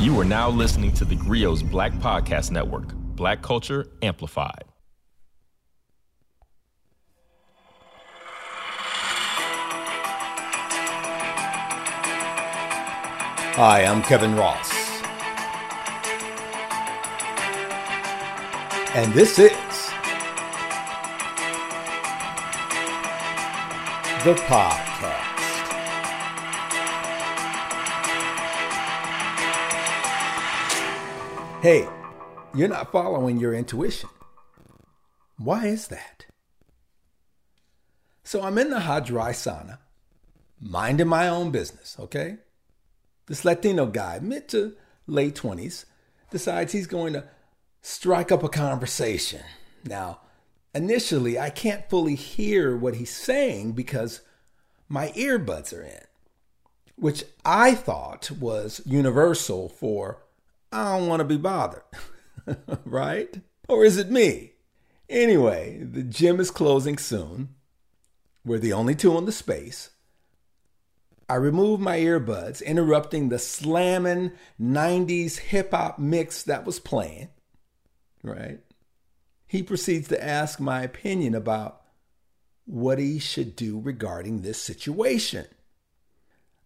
You are now listening to the Grio's Black Podcast Network, Black Culture Amplified. Hi, I'm Kevin Ross. And this is the podcast. Hey, you're not following your intuition. Why is that? So I'm in the hot, dry sauna, minding my own business, okay? This Latino guy, mid to late 20s, decides he's going to strike up a conversation. Now, initially, I can't fully hear what he's saying because my earbuds are in, which I thought was universal for I don't want to be bothered, right? Or is it me? Anyway, the gym is closing soon. We're the only two in the space. I remove my earbuds, interrupting the slamming 90s hip hop mix that was playing, right? He proceeds to ask my opinion about what he should do regarding this situation.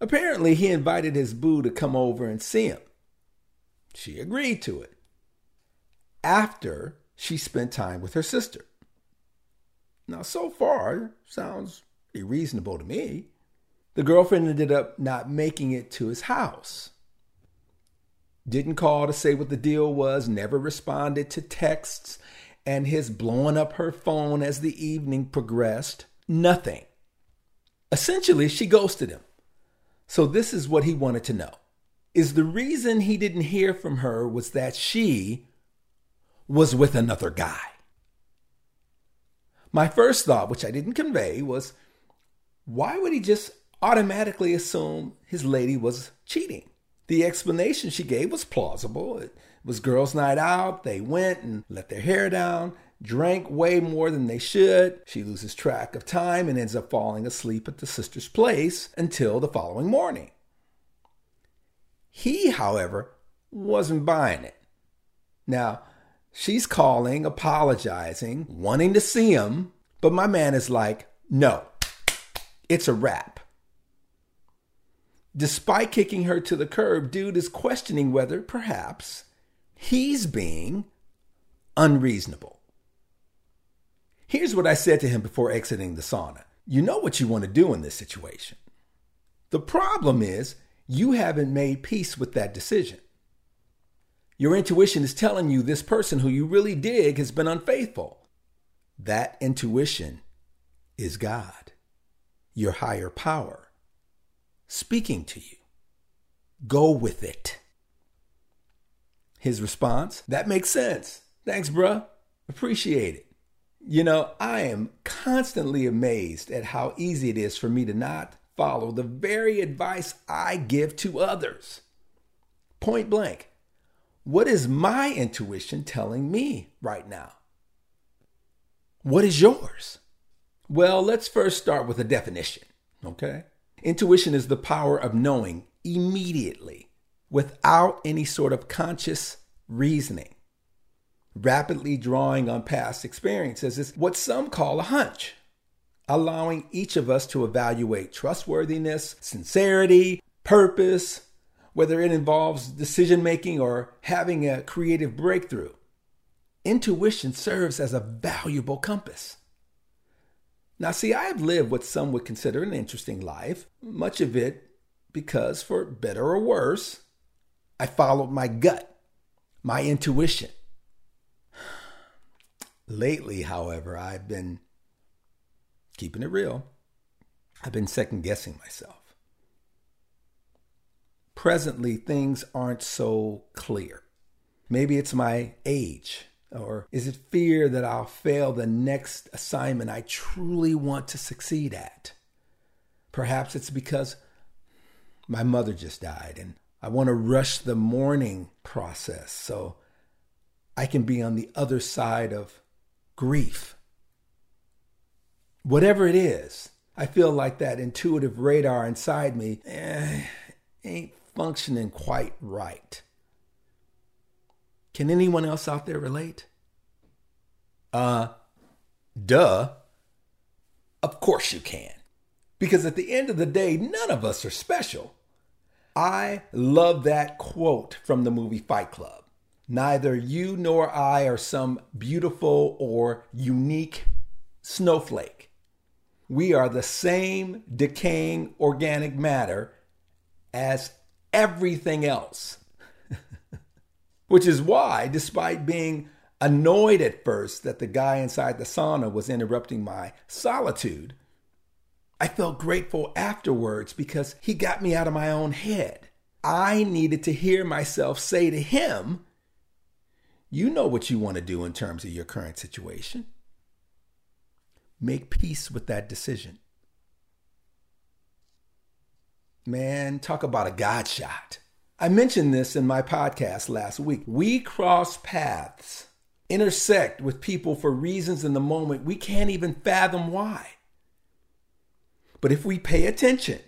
Apparently, he invited his boo to come over and see him. She agreed to it after she spent time with her sister. Now, so far, sounds reasonable to me. The girlfriend ended up not making it to his house. Didn't call to say what the deal was, never responded to texts, and his blowing up her phone as the evening progressed. Nothing. Essentially, she ghosted him. So, this is what he wanted to know is the reason he didn't hear from her was that she was with another guy. My first thought, which I didn't convey, was why would he just automatically assume his lady was cheating? The explanation she gave was plausible. It was girls' night out. They went and let their hair down, drank way more than they should. She loses track of time and ends up falling asleep at the sister's place until the following morning. He, however, wasn't buying it. Now, she's calling, apologizing, wanting to see him, but my man is like, no, it's a wrap. Despite kicking her to the curb, dude is questioning whether perhaps he's being unreasonable. Here's what I said to him before exiting the sauna You know what you want to do in this situation. The problem is, you haven't made peace with that decision. Your intuition is telling you this person who you really dig has been unfaithful. That intuition is God, your higher power, speaking to you. Go with it. His response, that makes sense. Thanks, bruh. Appreciate it. You know, I am constantly amazed at how easy it is for me to not follow the very advice I give to others. Point blank. What is my intuition telling me right now? What is yours? Well, let's first start with a definition, okay? Intuition is the power of knowing immediately without any sort of conscious reasoning. Rapidly drawing on past experiences is what some call a hunch allowing each of us to evaluate trustworthiness, sincerity, purpose, whether it involves decision making or having a creative breakthrough. Intuition serves as a valuable compass. Now, see, I have lived what some would consider an interesting life, much of it because, for better or worse, I followed my gut, my intuition. Lately, however, I've been keeping it real, I've been second guessing myself. Presently, things aren't so clear. Maybe it's my age, or is it fear that I'll fail the next assignment I truly want to succeed at? Perhaps it's because my mother just died and I want to rush the mourning process so I can be on the other side of grief whatever it is, I feel like that intuitive radar inside me eh, ain't functioning quite right. Can anyone else out there relate? Uh, duh. Of course you can. Because at the end of the day, none of us are special. I love that quote from the movie Fight Club. Neither you nor I are some beautiful or unique snowflake. We are the same decaying organic matter as everything else. Which is why, despite being annoyed at first that the guy inside the sauna was interrupting my solitude, I felt grateful afterwards because he got me out of my own head. I needed to hear myself say to him, You know what you want to do in terms of your current situation. Make peace with that decision. Man, talk about a God shot. I mentioned this in my podcast last week. We cross paths, intersect with people for reasons in the moment we can't even fathom why. But if we pay attention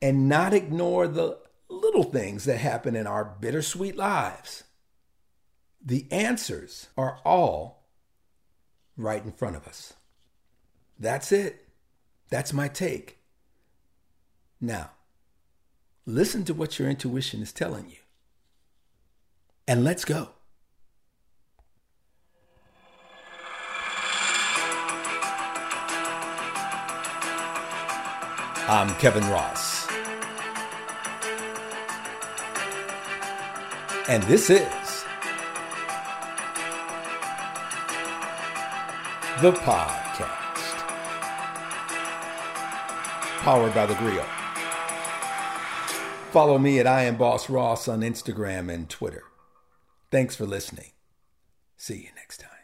and not ignore the little things that happen in our bittersweet lives, the answers are all right in front of us. That's it. That's my take. Now, listen to what your intuition is telling you. And let's go. I'm Kevin Ross. And this is the podcast. Powered by the Grio. Follow me at I am Boss Ross on Instagram and Twitter. Thanks for listening. See you next time.